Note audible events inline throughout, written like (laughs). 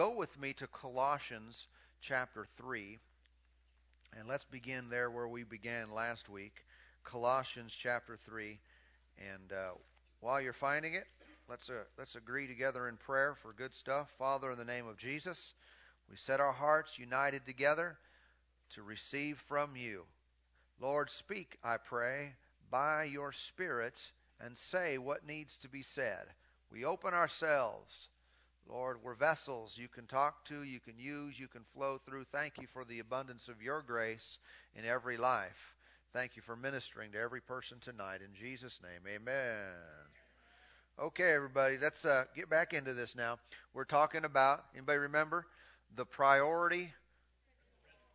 go with me to Colossians chapter 3. And let's begin there where we began last week. Colossians chapter 3. And uh, while you're finding it, let's, uh, let's agree together in prayer for good stuff. Father, in the name of Jesus, we set our hearts united together to receive from you. Lord, speak, I pray, by your Spirit and say what needs to be said. We open ourselves. Lord, we're vessels you can talk to, you can use, you can flow through. Thank you for the abundance of your grace in every life. Thank you for ministering to every person tonight. In Jesus' name, amen. Okay, everybody, let's uh, get back into this now. We're talking about, anybody remember? The priority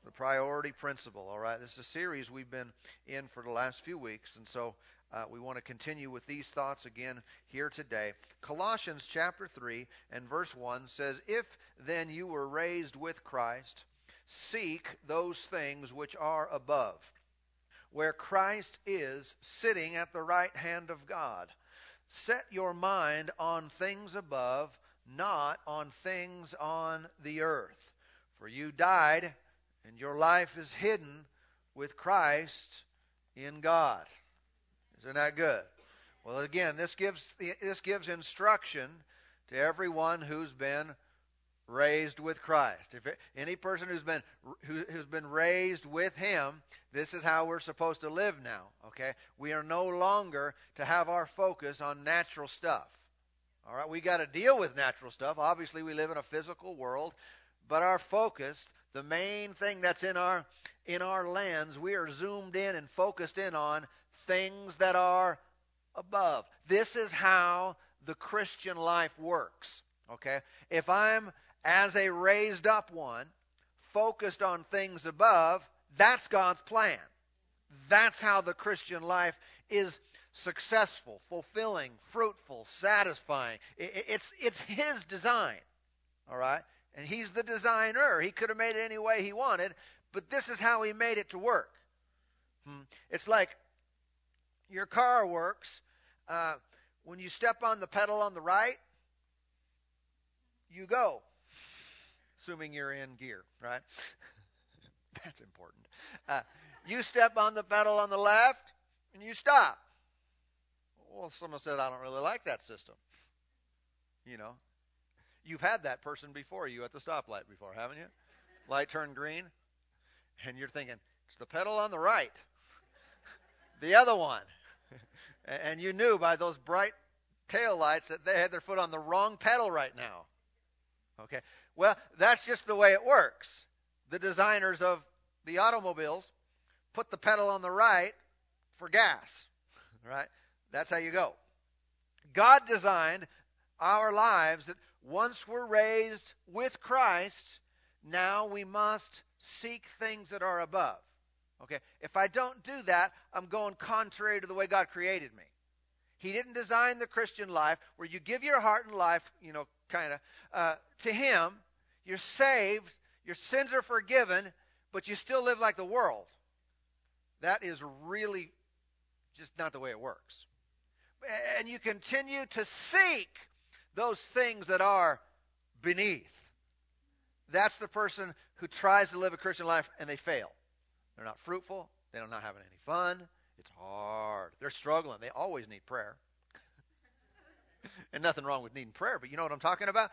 the priority principle. All right, this is a series we've been in for the last few weeks, and so uh, we want to continue with these thoughts again here today. Colossians chapter 3 and verse 1 says, If then you were raised with Christ, seek those things which are above, where Christ is sitting at the right hand of God. Set your mind on things above, not on things on the earth. For you died and your life is hidden with Christ in God. Isn't that good? Well, again, this gives this gives instruction to everyone who's been raised with Christ. If it, any person who's been who, who's been raised with Him, this is how we're supposed to live now. Okay, we are no longer to have our focus on natural stuff. All right, we got to deal with natural stuff. Obviously, we live in a physical world, but our focus, the main thing that's in our in our lens, we are zoomed in and focused in on things that are above. This is how the Christian life works. Okay? If I'm as a raised up one, focused on things above, that's God's plan. That's how the Christian life is successful, fulfilling, fruitful, satisfying. It's, it's His design. All right? And he's the designer. He could have made it any way he wanted, but this is how he made it to work. Hmm. It's like your car works. Uh, when you step on the pedal on the right, you go, assuming you're in gear, right? (laughs) That's important. Uh, you step on the pedal on the left, and you stop. Well, someone said, I don't really like that system. You know, You've had that person before you at the stoplight before, haven't you? Light turned green, and you're thinking, it's the pedal on the right, (laughs) the other one. And you knew by those bright tail lights that they had their foot on the wrong pedal right now. Okay. Well, that's just the way it works. The designers of the automobiles put the pedal on the right for gas, (laughs) right? That's how you go. God designed our lives that once we're raised with Christ, now we must seek things that are above. Okay? If I don't do that, I'm going contrary to the way God created me. He didn't design the Christian life where you give your heart and life, you know, kind of, uh, to Him. You're saved, your sins are forgiven, but you still live like the world. That is really just not the way it works. And you continue to seek those things that are beneath. That's the person who tries to live a Christian life and they fail. They're not fruitful. They're not having any fun. It's hard. They're struggling. They always need prayer. (laughs) and nothing wrong with needing prayer, but you know what I'm talking about?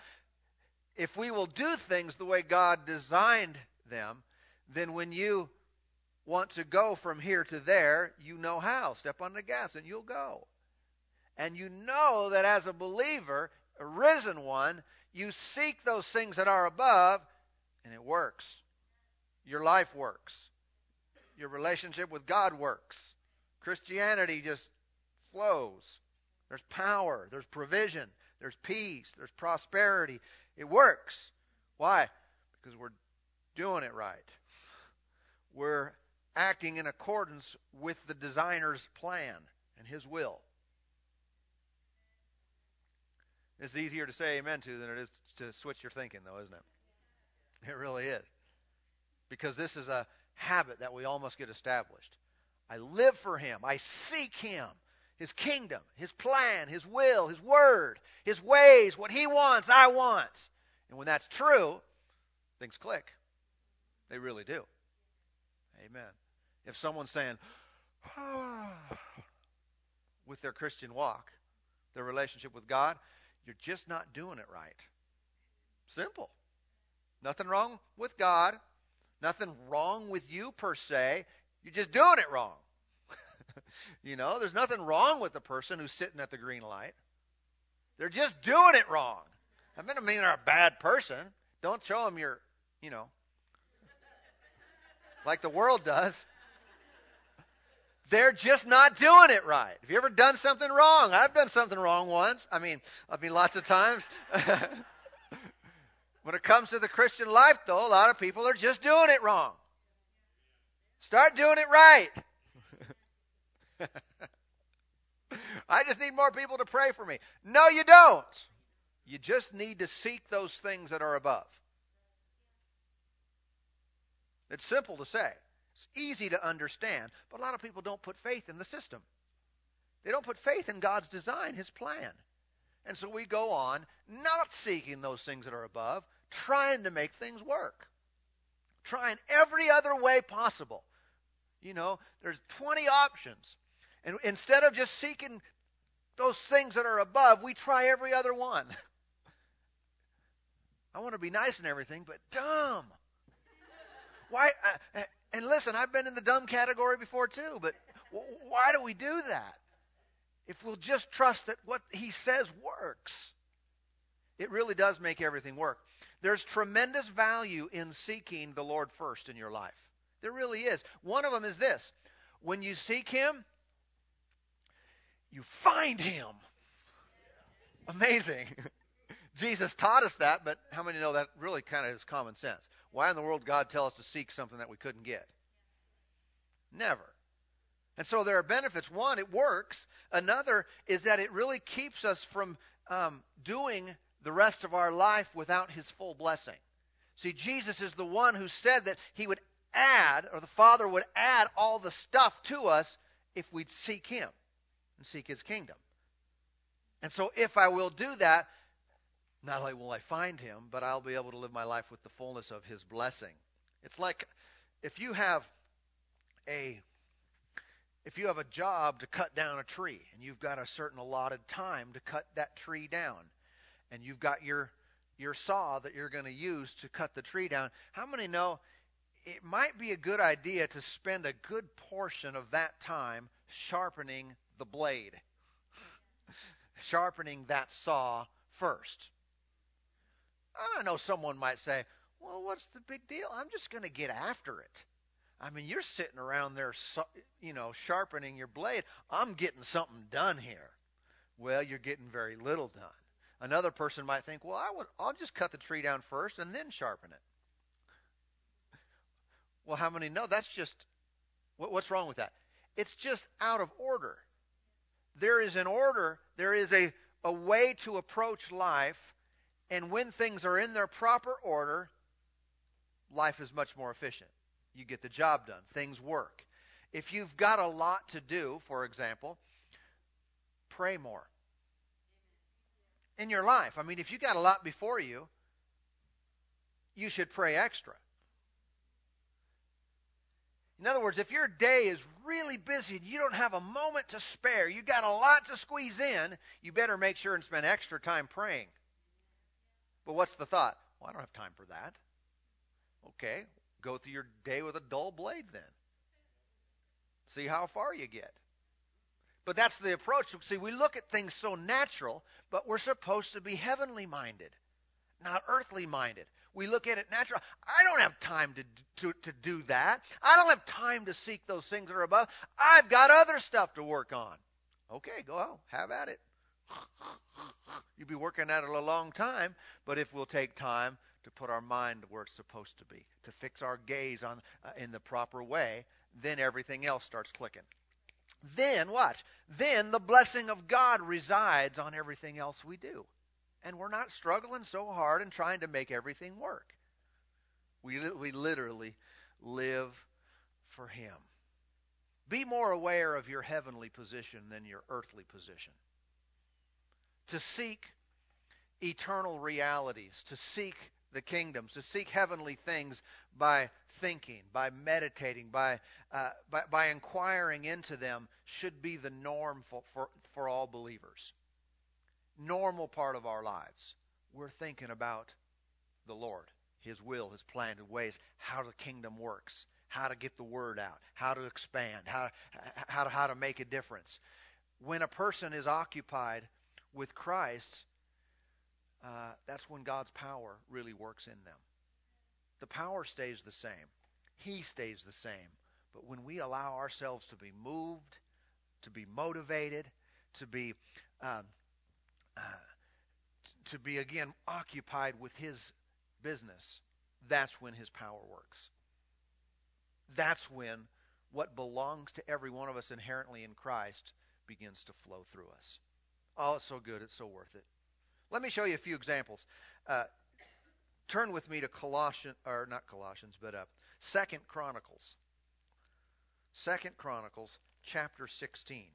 If we will do things the way God designed them, then when you want to go from here to there, you know how. Step on the gas and you'll go. And you know that as a believer, a risen one, you seek those things that are above, and it works. Your life works. Your relationship with God works. Christianity just flows. There's power, there's provision, there's peace, there's prosperity. It works. Why? Because we're doing it right. We're acting in accordance with the designer's plan and his will. It's easier to say amen to than it is to switch your thinking, though, isn't it? It really is. Because this is a habit that we all must get established. I live for Him. I seek Him, His kingdom, His plan, His will, His word, His ways, what He wants, I want. And when that's true, things click. They really do. Amen. If someone's saying, ah, with their Christian walk, their relationship with God, you're just not doing it right. Simple. Nothing wrong with God. Nothing wrong with you per se. You're just doing it wrong. (laughs) you know, there's nothing wrong with the person who's sitting at the green light. They're just doing it wrong. I mean, I mean they're a bad person. Don't show them you're, you know, like the world does. They're just not doing it right. Have you ever done something wrong? I've done something wrong once. I mean, I mean, lots of times. (laughs) when it comes to the Christian life, though, a lot of people are just doing it wrong. Start doing it right. (laughs) I just need more people to pray for me. No, you don't. You just need to seek those things that are above. It's simple to say. It's easy to understand, but a lot of people don't put faith in the system. They don't put faith in God's design, His plan. And so we go on not seeking those things that are above, trying to make things work. Trying every other way possible. You know, there's 20 options. And instead of just seeking those things that are above, we try every other one. (laughs) I want to be nice and everything, but dumb. Why? Uh, and listen, I've been in the dumb category before too, but why do we do that? If we'll just trust that what he says works, it really does make everything work. There's tremendous value in seeking the Lord first in your life. There really is. One of them is this when you seek him, you find him. Amazing. (laughs) Jesus taught us that, but how many know that really kind of is common sense? Why in the world God tell us to seek something that we couldn't get? Never. And so there are benefits. One, it works. Another is that it really keeps us from um, doing the rest of our life without His full blessing. See, Jesus is the one who said that He would add, or the Father would add all the stuff to us if we'd seek Him and seek His kingdom. And so if I will do that, not only will I find him, but I'll be able to live my life with the fullness of his blessing. It's like if you have a if you have a job to cut down a tree and you've got a certain allotted time to cut that tree down and you've got your your saw that you're going to use to cut the tree down, how many know it might be a good idea to spend a good portion of that time sharpening the blade, (laughs) sharpening that saw first. I know someone might say, well, what's the big deal? I'm just going to get after it. I mean, you're sitting around there, you know, sharpening your blade. I'm getting something done here. Well, you're getting very little done. Another person might think, well, I would, I'll just cut the tree down first and then sharpen it. Well, how many know that's just what's wrong with that? It's just out of order. There is an order, there is a, a way to approach life and when things are in their proper order, life is much more efficient. You get the job done, things work. If you've got a lot to do, for example, pray more. In your life, I mean, if you've got a lot before you, you should pray extra. In other words, if your day is really busy and you don't have a moment to spare, you've got a lot to squeeze in, you better make sure and spend extra time praying. But what's the thought? Well, I don't have time for that. Okay, go through your day with a dull blade then. See how far you get. But that's the approach. See, we look at things so natural, but we're supposed to be heavenly minded, not earthly minded. We look at it natural. I don't have time to, to, to do that. I don't have time to seek those things that are above. I've got other stuff to work on. Okay, go out. Have at it. You'll be working at it a long time, but if we'll take time to put our mind where it's supposed to be, to fix our gaze on uh, in the proper way, then everything else starts clicking. Then watch. Then the blessing of God resides on everything else we do. And we're not struggling so hard and trying to make everything work. We, we literally live for Him. Be more aware of your heavenly position than your earthly position. To seek eternal realities, to seek the kingdoms, to seek heavenly things by thinking, by meditating, by, uh, by, by, inquiring into them should be the norm for, for, for all believers. Normal part of our lives. We're thinking about the Lord, His will, His plan, His ways, how the kingdom works, how to get the word out, how to expand, how, how, to, how to make a difference. When a person is occupied with Christ, uh, that's when God's power really works in them. The power stays the same, He stays the same. But when we allow ourselves to be moved, to be motivated, to be um, uh, to be again occupied with His business, that's when His power works. That's when what belongs to every one of us inherently in Christ begins to flow through us. Oh, it's so good. It's so worth it. Let me show you a few examples. Uh, turn with me to Colossians, or not Colossians, but uh, Second Chronicles. Second Chronicles, chapter 16.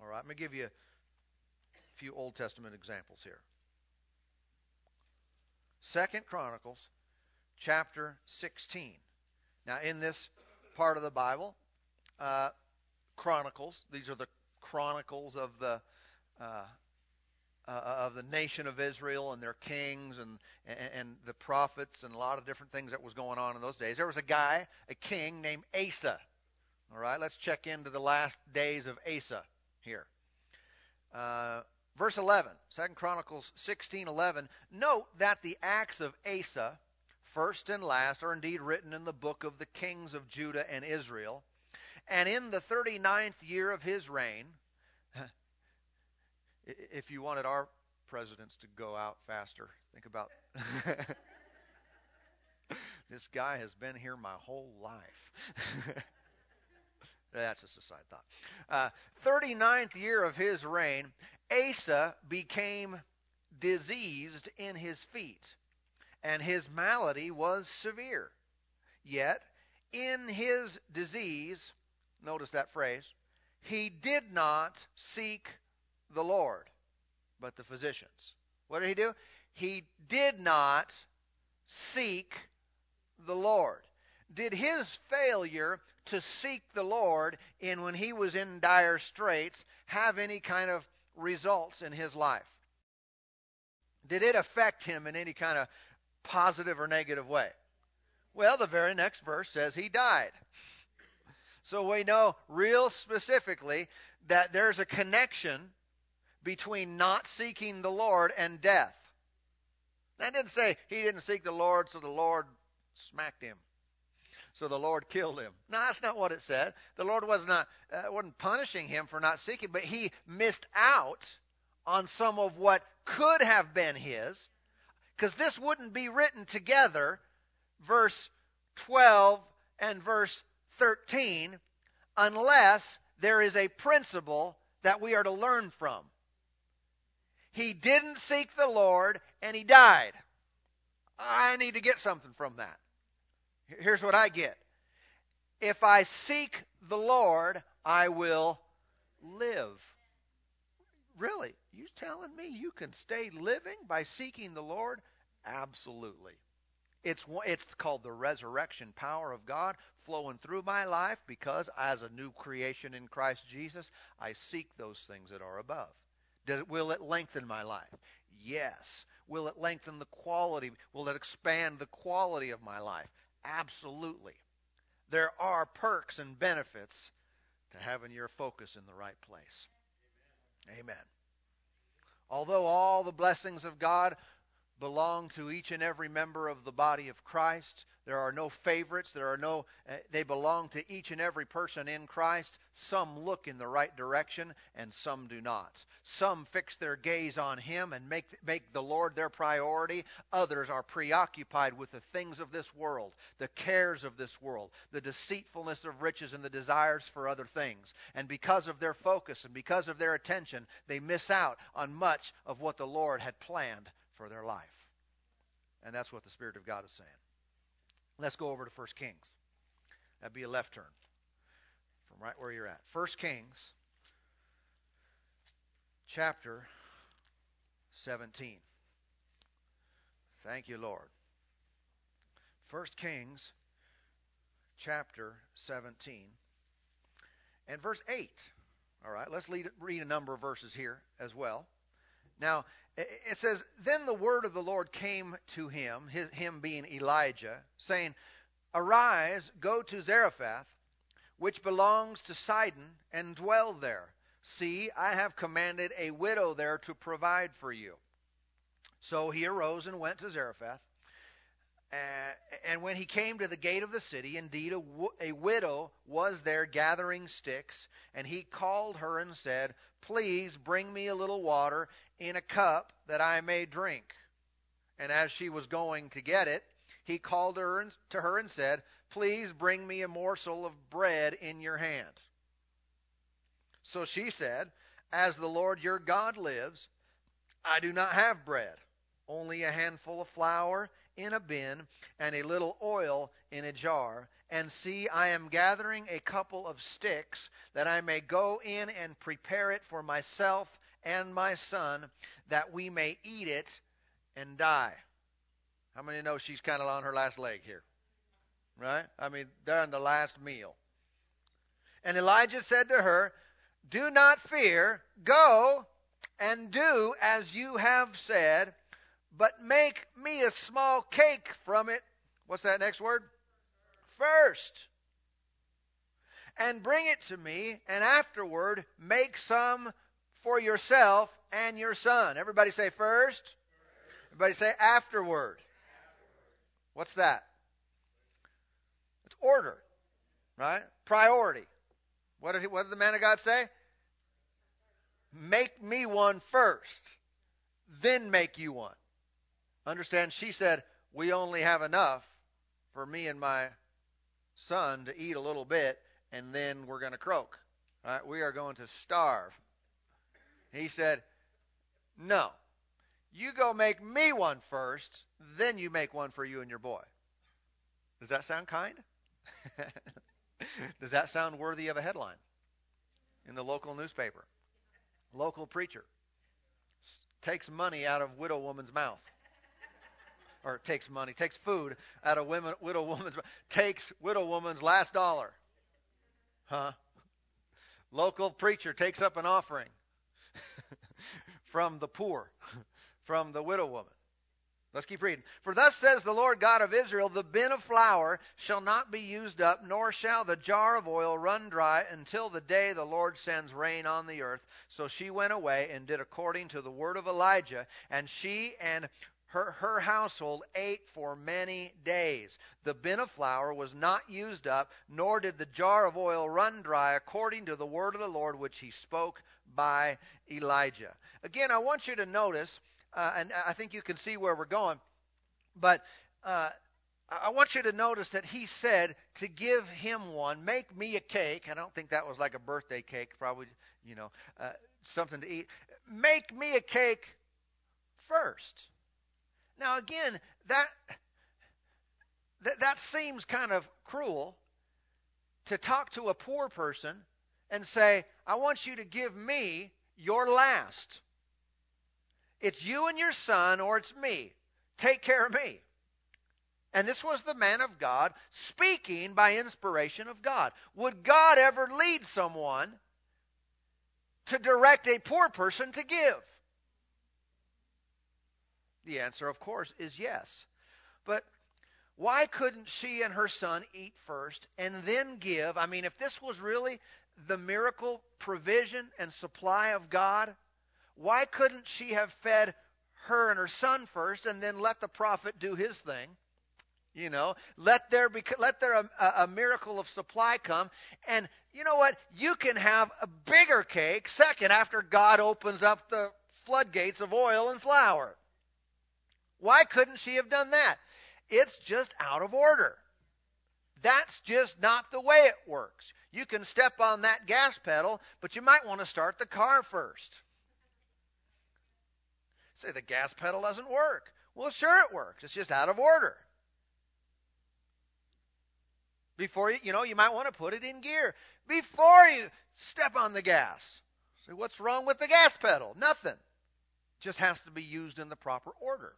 All right, I'm going to give you a few Old Testament examples here. Second Chronicles, chapter 16. Now, in this part of the Bible, uh, Chronicles, these are the chronicles of the uh, uh, of the nation of Israel and their kings and, and, and the prophets and a lot of different things that was going on in those days. There was a guy, a king named Asa. All right, let's check into the last days of Asa here. Uh, verse 11, 2 Chronicles 16:11. Note that the acts of Asa, first and last, are indeed written in the book of the kings of Judah and Israel. And in the 39th year of his reign, (laughs) if you wanted our presidents to go out faster, think about (laughs) this guy has been here my whole life. (laughs) That's just a side thought. Uh, 39th year of his reign, Asa became diseased in his feet, and his malady was severe. Yet, in his disease, notice that phrase, he did not seek the Lord, but the physicians. What did he do? He did not seek the Lord. Did his failure to seek the Lord in when he was in dire straits have any kind of results in his life? Did it affect him in any kind of positive or negative way? Well, the very next verse says he died. So we know real specifically that there's a connection between not seeking the Lord and death. That didn't say he didn't seek the Lord, so the Lord smacked him. So the Lord killed him. No, that's not what it said. The Lord was not uh, wasn't punishing him for not seeking, but he missed out on some of what could have been his, because this wouldn't be written together, verse 12 and verse 13, unless there is a principle that we are to learn from. He didn't seek the Lord and he died. I need to get something from that. Here's what I get. If I seek the Lord, I will live. Really? You telling me you can stay living by seeking the Lord? Absolutely. It's it's called the resurrection power of God flowing through my life because as a new creation in Christ Jesus, I seek those things that are above. Does, will it lengthen my life? Yes. Will it lengthen the quality? Will it expand the quality of my life? Absolutely. There are perks and benefits to having your focus in the right place. Amen. Amen. Although all the blessings of God belong to each and every member of the body of Christ. There are no favorites. There are no, uh, they belong to each and every person in Christ. Some look in the right direction and some do not. Some fix their gaze on Him and make, make the Lord their priority. Others are preoccupied with the things of this world, the cares of this world, the deceitfulness of riches and the desires for other things. And because of their focus and because of their attention, they miss out on much of what the Lord had planned for their life. And that's what the Spirit of God is saying. Let's go over to 1 Kings. That'd be a left turn from right where you're at. 1 Kings, chapter 17. Thank you, Lord. 1 Kings chapter 17 and verse 8. All right, let's read, read a number of verses here as well. Now, it says, Then the word of the Lord came to him, his, him being Elijah, saying, Arise, go to Zarephath, which belongs to Sidon, and dwell there. See, I have commanded a widow there to provide for you. So he arose and went to Zarephath. Uh, And when he came to the gate of the city, indeed a, w- a widow was there gathering sticks, and he called her and said, Please bring me a little water in a cup that I may drink. And as she was going to get it, he called her to her and said, Please bring me a morsel of bread in your hand. So she said, As the Lord your God lives, I do not have bread, only a handful of flour in a bin and a little oil in a jar. And see, I am gathering a couple of sticks that I may go in and prepare it for myself and my son, that we may eat it and die. How many know she's kind of on her last leg here? Right? I mean, they're on the last meal. And Elijah said to her, Do not fear, go and do as you have said, but make me a small cake from it. What's that next word? First. And bring it to me, and afterward make some for yourself and your son. Everybody say first. Everybody say afterward. What's that? It's order, right? Priority. What did, he, what did the man of God say? Make me one first, then make you one. Understand, she said, We only have enough for me and my son to eat a little bit, and then we're going to croak. Right? We are going to starve. He said, No. You go make me one first, then you make one for you and your boy. Does that sound kind? (laughs) Does that sound worthy of a headline in the local newspaper? Local preacher takes money out of widow woman's mouth. Or takes money, takes food out of women, widow woman's takes widow woman's last dollar. Huh? Local preacher takes up an offering (laughs) from the poor, (laughs) from the widow woman. Let's keep reading. For thus says the Lord God of Israel The bin of flour shall not be used up, nor shall the jar of oil run dry until the day the Lord sends rain on the earth. So she went away and did according to the word of Elijah, and she and her, her household ate for many days. The bin of flour was not used up, nor did the jar of oil run dry, according to the word of the Lord which he spoke by Elijah. Again, I want you to notice uh, and I think you can see where we're going. But uh, I want you to notice that he said to give him one, make me a cake. I don't think that was like a birthday cake, probably, you know, uh, something to eat. Make me a cake first. Now, again, that, that, that seems kind of cruel to talk to a poor person and say, I want you to give me your last. It's you and your son, or it's me. Take care of me. And this was the man of God speaking by inspiration of God. Would God ever lead someone to direct a poor person to give? The answer, of course, is yes. But why couldn't she and her son eat first and then give? I mean, if this was really the miracle provision and supply of God, why couldn't she have fed her and her son first and then let the prophet do his thing? You know, let there be let there um, a, a miracle of supply come, and you know what? You can have a bigger cake second after God opens up the floodgates of oil and flour. Why couldn't she have done that? It's just out of order. That's just not the way it works. You can step on that gas pedal, but you might want to start the car first. Say the gas pedal doesn't work. Well, sure it works. It's just out of order. Before you, you know, you might want to put it in gear before you step on the gas. Say, what's wrong with the gas pedal? Nothing. Just has to be used in the proper order.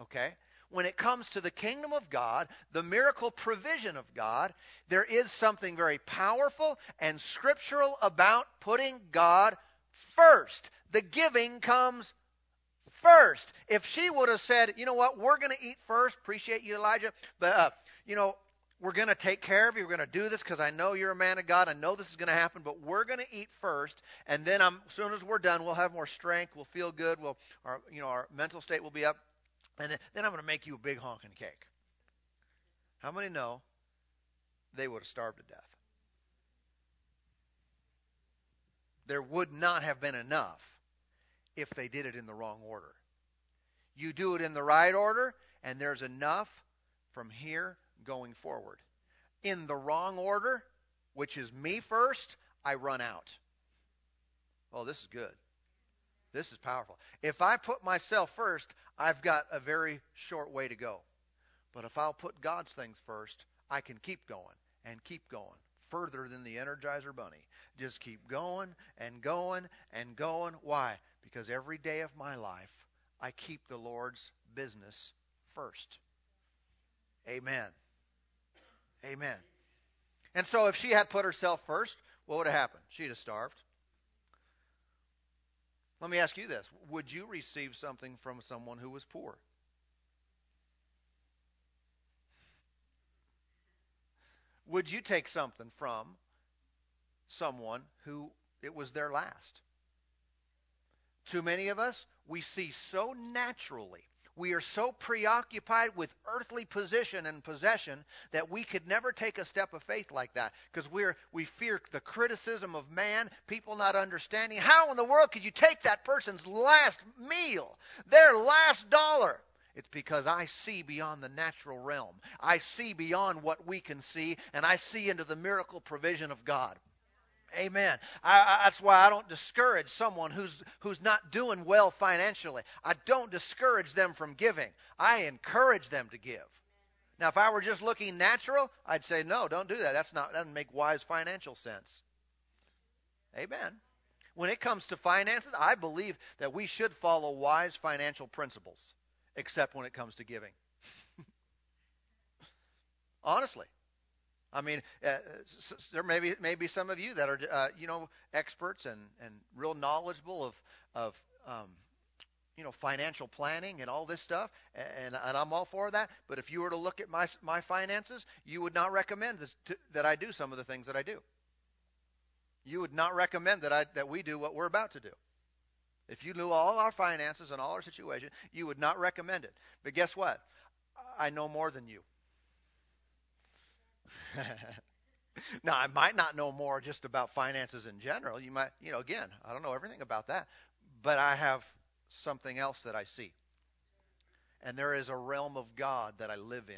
Okay? When it comes to the kingdom of God, the miracle provision of God, there is something very powerful and scriptural about putting God first. The giving comes first. If she would have said, you know what, we're going to eat first, appreciate you, Elijah, but, uh, you know, we're going to take care of you. We're going to do this because I know you're a man of God. I know this is going to happen, but we're going to eat first, and then I'm, as soon as we're done, we'll have more strength. We'll feel good. We'll, our, you know, our mental state will be up, and then, I'm going to make you a big honking cake. How many know they would have starved to death? There would not have been enough if they did it in the wrong order. You do it in the right order, and there's enough from here going forward. In the wrong order, which is me first, I run out. Oh, this is good. This is powerful. If I put myself first, I've got a very short way to go. But if I'll put God's things first, I can keep going and keep going further than the Energizer Bunny. Just keep going and going and going. Why? Because every day of my life, I keep the Lord's business first. Amen. Amen. And so if she had put herself first, what would have happened? She'd have starved. Let me ask you this Would you receive something from someone who was poor? Would you take something from someone who it was their last? Too many of us, we see so naturally we are so preoccupied with earthly position and possession that we could never take a step of faith like that because we're we fear the criticism of man, people not understanding. How in the world could you take that person's last meal, their last dollar? It's because I see beyond the natural realm. I see beyond what we can see, and I see into the miracle provision of God. Amen. I, I, that's why I don't discourage someone who's who's not doing well financially. I don't discourage them from giving. I encourage them to give. Now, if I were just looking natural, I'd say no, don't do that. That's not that doesn't make wise financial sense. Amen. When it comes to finances, I believe that we should follow wise financial principles, except when it comes to giving. (laughs) Honestly. I mean, uh, there may be, may be some of you that are, uh, you know, experts and, and real knowledgeable of, of um, you know, financial planning and all this stuff, and, and I'm all for that. But if you were to look at my, my finances, you would not recommend to, that I do some of the things that I do. You would not recommend that, I, that we do what we're about to do. If you knew all our finances and all our situation, you would not recommend it. But guess what? I know more than you. (laughs) now, I might not know more just about finances in general. You might, you know, again, I don't know everything about that, but I have something else that I see. And there is a realm of God that I live in.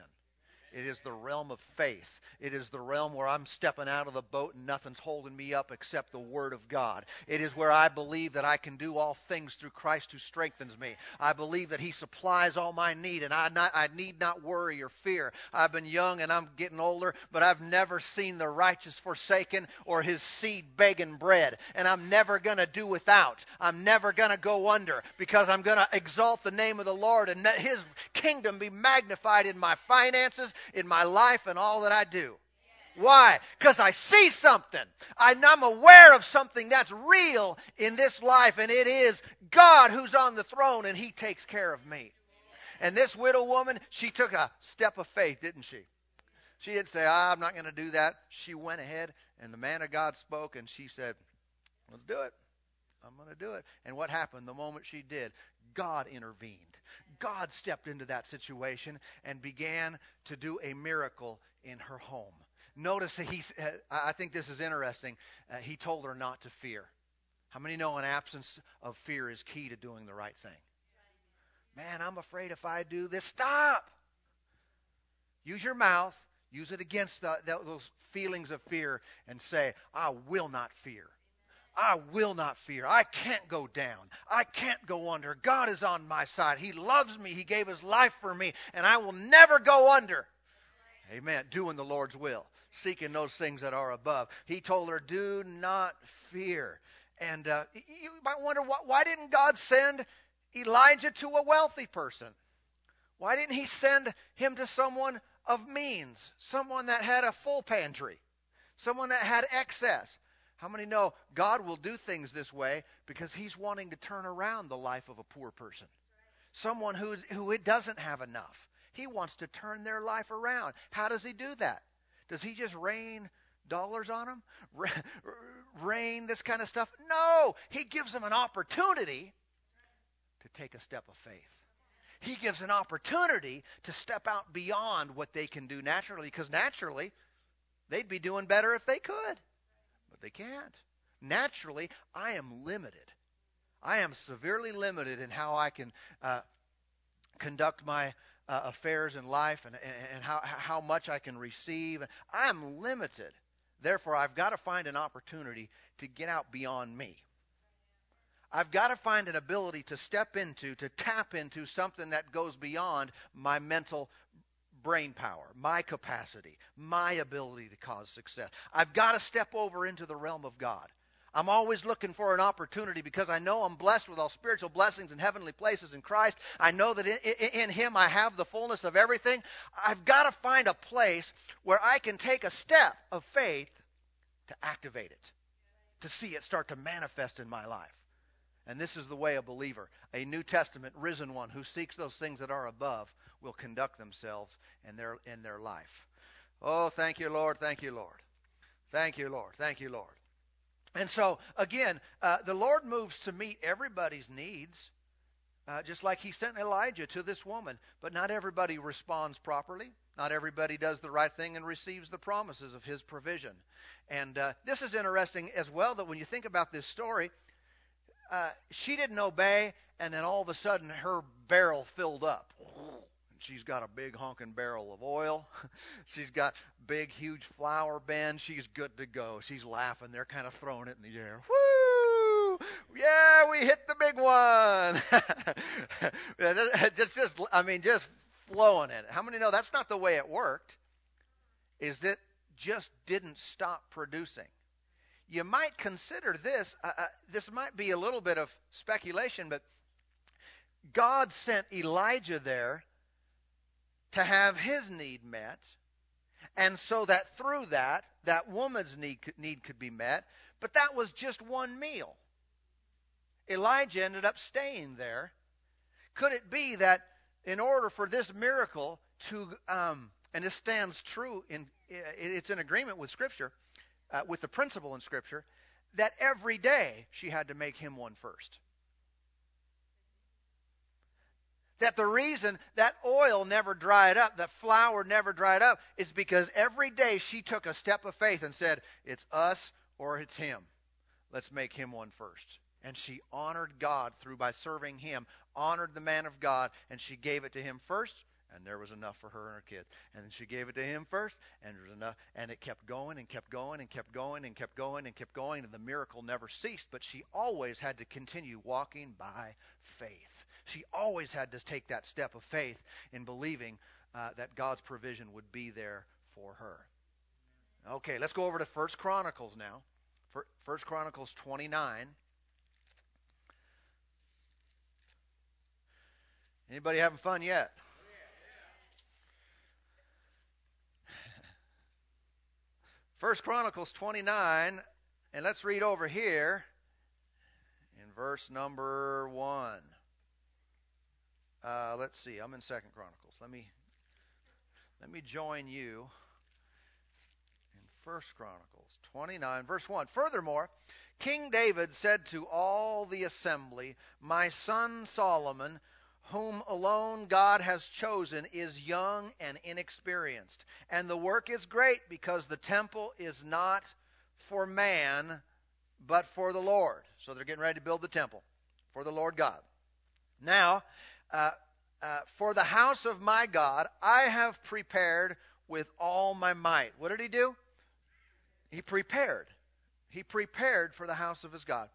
It is the realm of faith. It is the realm where I'm stepping out of the boat and nothing's holding me up except the Word of God. It is where I believe that I can do all things through Christ who strengthens me. I believe that He supplies all my need and I, not, I need not worry or fear. I've been young and I'm getting older, but I've never seen the righteous forsaken or his seed begging bread. And I'm never going to do without. I'm never going to go under because I'm going to exalt the name of the Lord and let His kingdom be magnified in my finances in my life and all that I do. Why? Because I see something. I'm aware of something that's real in this life, and it is God who's on the throne, and He takes care of me. And this widow woman, she took a step of faith, didn't she? She didn't say, ah, I'm not going to do that. She went ahead, and the man of God spoke, and she said, Let's do it. I'm going to do it. And what happened the moment she did? God intervened. God stepped into that situation and began to do a miracle in her home. Notice that he's, uh, I think this is interesting. Uh, he told her not to fear. How many know an absence of fear is key to doing the right thing? Man, I'm afraid if I do this, stop. Use your mouth, use it against the, those feelings of fear, and say, I will not fear. I will not fear. I can't go down. I can't go under. God is on my side. He loves me. He gave his life for me, and I will never go under. Amen. Doing the Lord's will, seeking those things that are above. He told her, Do not fear. And uh, you might wonder, why, why didn't God send Elijah to a wealthy person? Why didn't he send him to someone of means, someone that had a full pantry, someone that had excess? How many know God will do things this way because he's wanting to turn around the life of a poor person? Someone who, who doesn't have enough. He wants to turn their life around. How does he do that? Does he just rain dollars on them? (laughs) Rain this kind of stuff? No! He gives them an opportunity to take a step of faith. He gives an opportunity to step out beyond what they can do naturally, because naturally, they'd be doing better if they could. But they can't. Naturally, I am limited. I am severely limited in how I can uh, conduct my uh, affairs in life and, and how, how much I can receive. I'm limited. Therefore, I've got to find an opportunity to get out beyond me. I've got to find an ability to step into, to tap into something that goes beyond my mental brain power, my capacity, my ability to cause success. I've got to step over into the realm of God. I'm always looking for an opportunity because I know I'm blessed with all spiritual blessings and heavenly places in Christ. I know that in, in, Him I have the fullness of everything. I've got to find a place where I can take a step of faith to activate it, to see it start to manifest in my life. And this is the way a believer, a New Testament risen one who seeks those things that are above, will conduct themselves in their in their life. Oh, thank you, Lord. Thank you, Lord. Thank you, Lord. Thank you, Lord. And so, again, uh, the Lord moves to meet everybody's needs, uh, just like He sent Elijah to this woman. But not everybody responds properly. Not everybody does the right thing and receives the promises of His provision. And uh, this is interesting as well that when you think about this story, uh, she didn't obey, and then all of a sudden her barrel filled up. And she's got a big honking barrel of oil. (laughs) She's got big, huge flour bin. She's good to go. She's laughing. They're kind of throwing it in the air. Woo! Yeah, we hit the big one. (laughs) just, just, I mean, just flowing in it. How many know that's not the way it worked? Is it just didn't stop producing? You might consider this. Uh, uh, this might be a little bit of speculation, but God sent Elijah there to have his need met, and so that through that, that woman's need, need could be met. But that was just one meal. Elijah ended up staying there. Could it be that in order for this miracle to, um, and this stands true in, it's in agreement with Scripture, uh, with the principle in Scripture, that every day she had to make him one first. that the reason that oil never dried up, that flour never dried up, is because every day she took a step of faith and said, It's us or it's him. Let's make him one first. And she honored God through by serving him, honored the man of God, and she gave it to him first, and there was enough for her and her kids. And she gave it to him first, and there was enough, and it kept going and kept going and kept going and kept going and kept going, and the miracle never ceased. But she always had to continue walking by faith. She always had to take that step of faith in believing uh, that God's provision would be there for her. Okay, let's go over to First Chronicles now. First Chronicles 29. Anybody having fun yet? First Chronicles 29, and let's read over here in verse number 1. Uh, let's see. I'm in Second Chronicles. Let me let me join you in First Chronicles 29, verse 1. Furthermore, King David said to all the assembly, My son Solomon, whom alone God has chosen, is young and inexperienced. And the work is great because the temple is not for man, but for the Lord. So they're getting ready to build the temple for the Lord God. Now, uh, uh, for the house of my God, I have prepared with all my might. What did he do? He prepared. He prepared for the house of his God.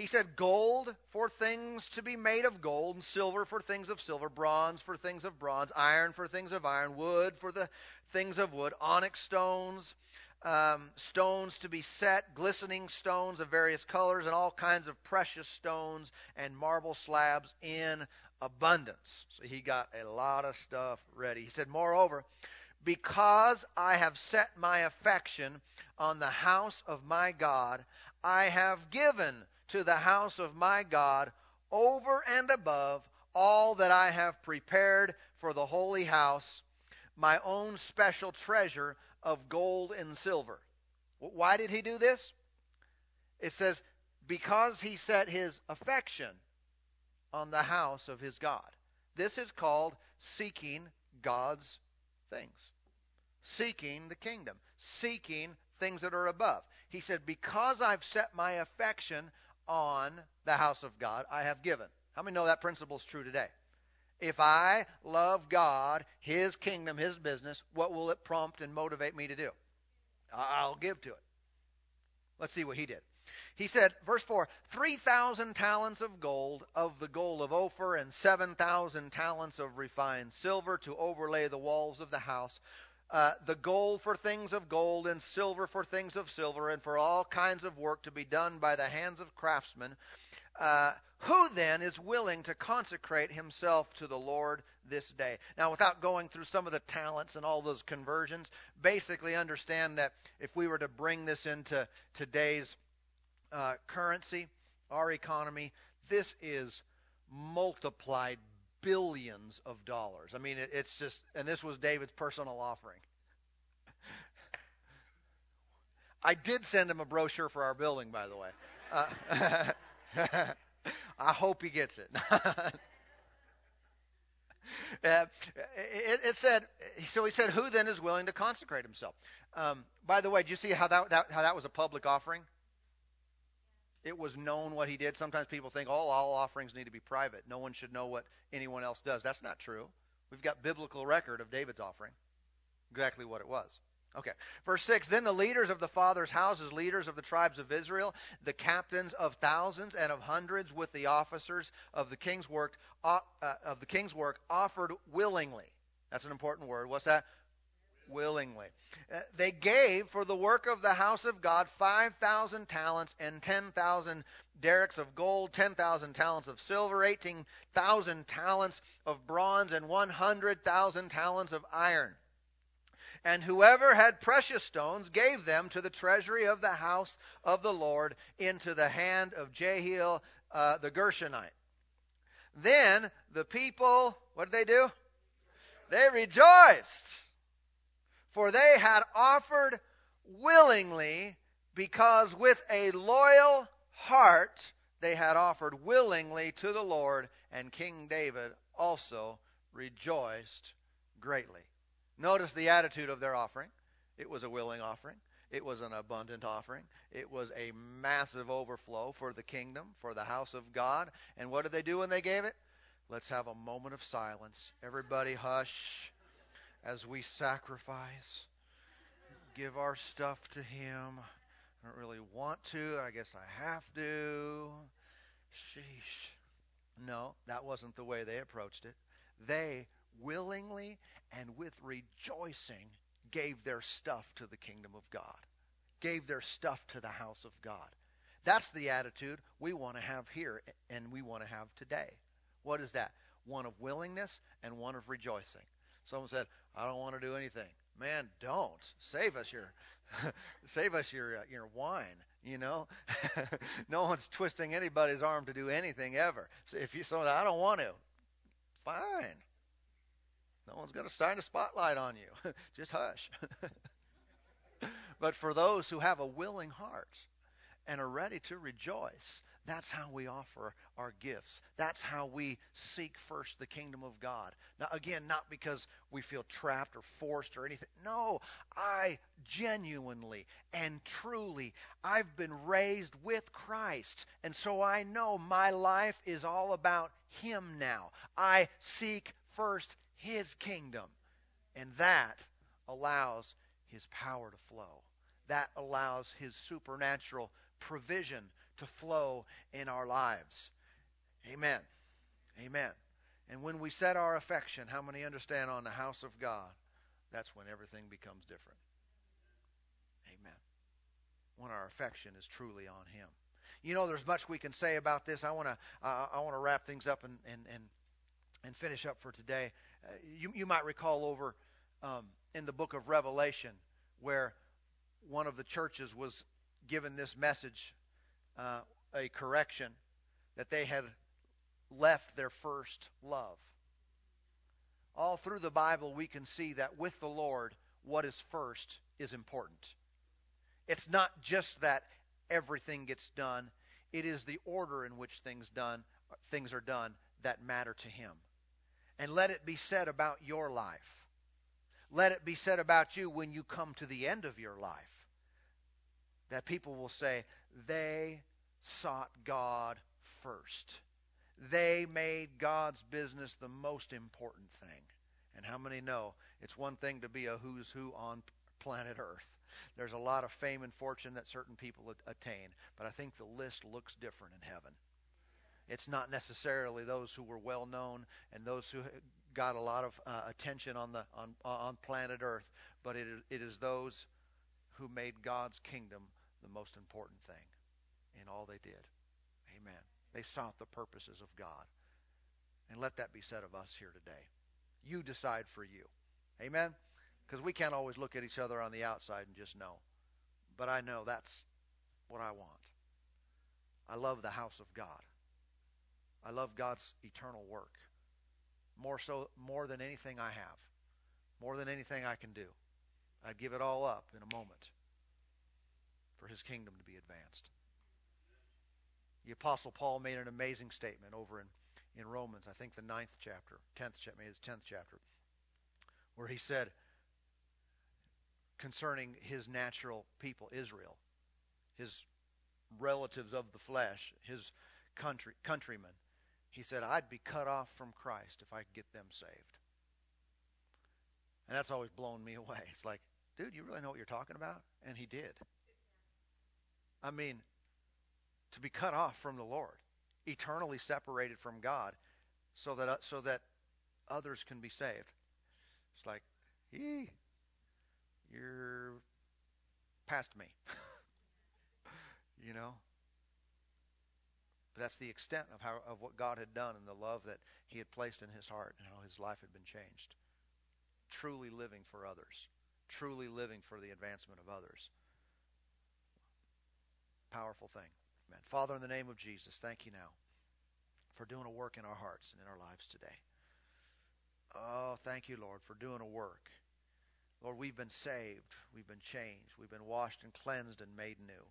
He said, Gold for things to be made of gold, and silver for things of silver, bronze for things of bronze, iron for things of iron, wood for the things of wood, onyx stones, um, stones to be set, glistening stones of various colors, and all kinds of precious stones and marble slabs in abundance. So he got a lot of stuff ready. He said, Moreover, because I have set my affection on the house of my God, I have given to the house of my God over and above all that I have prepared for the holy house, my own special treasure of gold and silver. Why did he do this? It says, because he set his affection on the house of his God. This is called seeking God's things, seeking the kingdom, seeking things that are above. He said, Because I've set my affection on the house of God, I have given. How many know that principle is true today? If I love God, His kingdom, His business, what will it prompt and motivate me to do? I'll give to it. Let's see what he did. He said, verse 4 3,000 talents of gold, of the gold of Ophir, and 7,000 talents of refined silver to overlay the walls of the house. Uh, the gold for things of gold, and silver for things of silver, and for all kinds of work to be done by the hands of craftsmen. Uh, who then is willing to consecrate himself to the Lord this day? Now, without going through some of the talents and all those conversions, basically understand that if we were to bring this into today's uh, currency, our economy, this is multiplied billions of dollars. I mean, it, it's just, and this was David's personal offering. (laughs) I did send him a brochure for our building, by the way. Uh, (laughs) I hope he gets it. (laughs) uh, it, it, said, so he said, who then is willing to consecrate himself? Um, by the way, do you see how that, that, how that was a public offering? It was known what he did. Sometimes people think, oh, all offerings need to be private. No one should know what anyone else does. That's not true. We've got biblical record of David's offering, exactly what it was. Okay. Verse 6 Then the leaders of the fathers' houses, leaders of the tribes of Israel, the captains of thousands and of hundreds, with the officers of the king's work, uh, of the king's work offered willingly. That's an important word. What's that? Willingly. Uh, they gave for the work of the house of God 5,000 talents and 10,000 darics of gold, 10,000 talents of silver, 18,000 talents of bronze, and 100,000 talents of iron. And whoever had precious stones gave them to the treasury of the house of the Lord into the hand of Jehiel uh, the Gershonite. Then the people, what did they do? They rejoiced, for they had offered willingly, because with a loyal heart they had offered willingly to the Lord, and King David also rejoiced greatly. Notice the attitude of their offering. It was a willing offering. It was an abundant offering. It was a massive overflow for the kingdom, for the house of God. And what did they do when they gave it? Let's have a moment of silence. Everybody hush as we sacrifice. Give our stuff to Him. I don't really want to. I guess I have to. Sheesh. No, that wasn't the way they approached it. They willingly and with rejoicing gave their stuff to the kingdom of God, gave their stuff to the house of God. That's the attitude we want to have here and we want to have today. What is that? One of willingness and one of rejoicing. Someone said, "I don't want to do anything." Man, don't save us your (laughs) save us your uh, your whine. You know, (laughs) no one's twisting anybody's arm to do anything ever. So if you so I don't want to, fine. No one's going to shine a spotlight on you. (laughs) Just hush. but for those who have a willing heart and are ready to rejoice, that's how we offer our gifts. That's how we seek first the kingdom of God. Now, again, not because we feel trapped or forced or anything. No, I genuinely and truly, I've been raised with Christ. And so I know my life is all about Him now. I seek first his kingdom. And that allows His power to flow. That allows His supernatural provision to flow in our lives. Amen. Amen. And when we set our affection, how many understand on the house of God? That's when everything becomes different. Amen. When our affection is truly on Him. You know, there's much we can say about this. I want to uh, I want to wrap things up and and and, and finish up for today. Uh, you you might recall over um, in the book of Revelation where one of the churches was given this message, uh, a correction that they had left their first love. All through the Bible, we can see that with the Lord, what is first is important. It's not just that everything gets done, it is the order in which things done things are done that matter to him. And let it be said about your life. Let it be said about you when you come to the end of your life. That people will say, they sought God first. They made God's business the most important thing. And how many know it's one thing to be a who's who on planet Earth? There's a lot of fame and fortune that certain people attain, but I think the list looks different in heaven. It's not necessarily those who were well known and those who got a lot of uh, attention on the on on planet Earth, but it it is those who made God's kingdom the most important thing in all they did. Amen. They sought the purposes of God. And let that be said of us here today. You decide for you. Amen? Because we can't always look at each other on the outside and just know. But I know that's what I want. I love the house of God. I love God's eternal work. More so more than anything I have. More than anything I can do. I'd give it all up in a moment for his kingdom to be advanced. The Apostle Paul made an amazing statement over in, in Romans, I think the ninth chapter, tenth chapter, maybe the tenth chapter, where he said concerning his natural people, Israel, his relatives of the flesh, his country countrymen, he said, I'd be cut off from Christ if I could get them saved. And that's always blown me (laughs) away. It's like, dude, you really know what you're talking about? And he did. I mean, to be cut off from the Lord, eternally separated from God, so that uh, so that others can be saved. It's like, he, you're past me. (laughs) you know. But that's the extent of how of what God had done and the love that He had placed in His heart and how His life had been changed. Truly living for others, truly living for the advancement of others powerful thing. Amen. Father, in the name of Jesus, thank you now for doing a work in our hearts and in our lives today. Oh, thank you, Lord, for doing a work. Lord, we've been saved, we've been changed, we've been washed and cleansed and made new.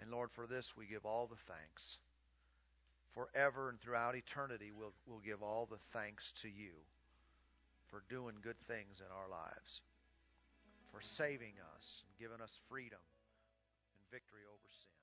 And Lord, for this we give all the thanks. Forever and throughout eternity, we'll, we'll give all the thanks to you for doing good things in our lives, for saving us and giving us freedom and victory over sin.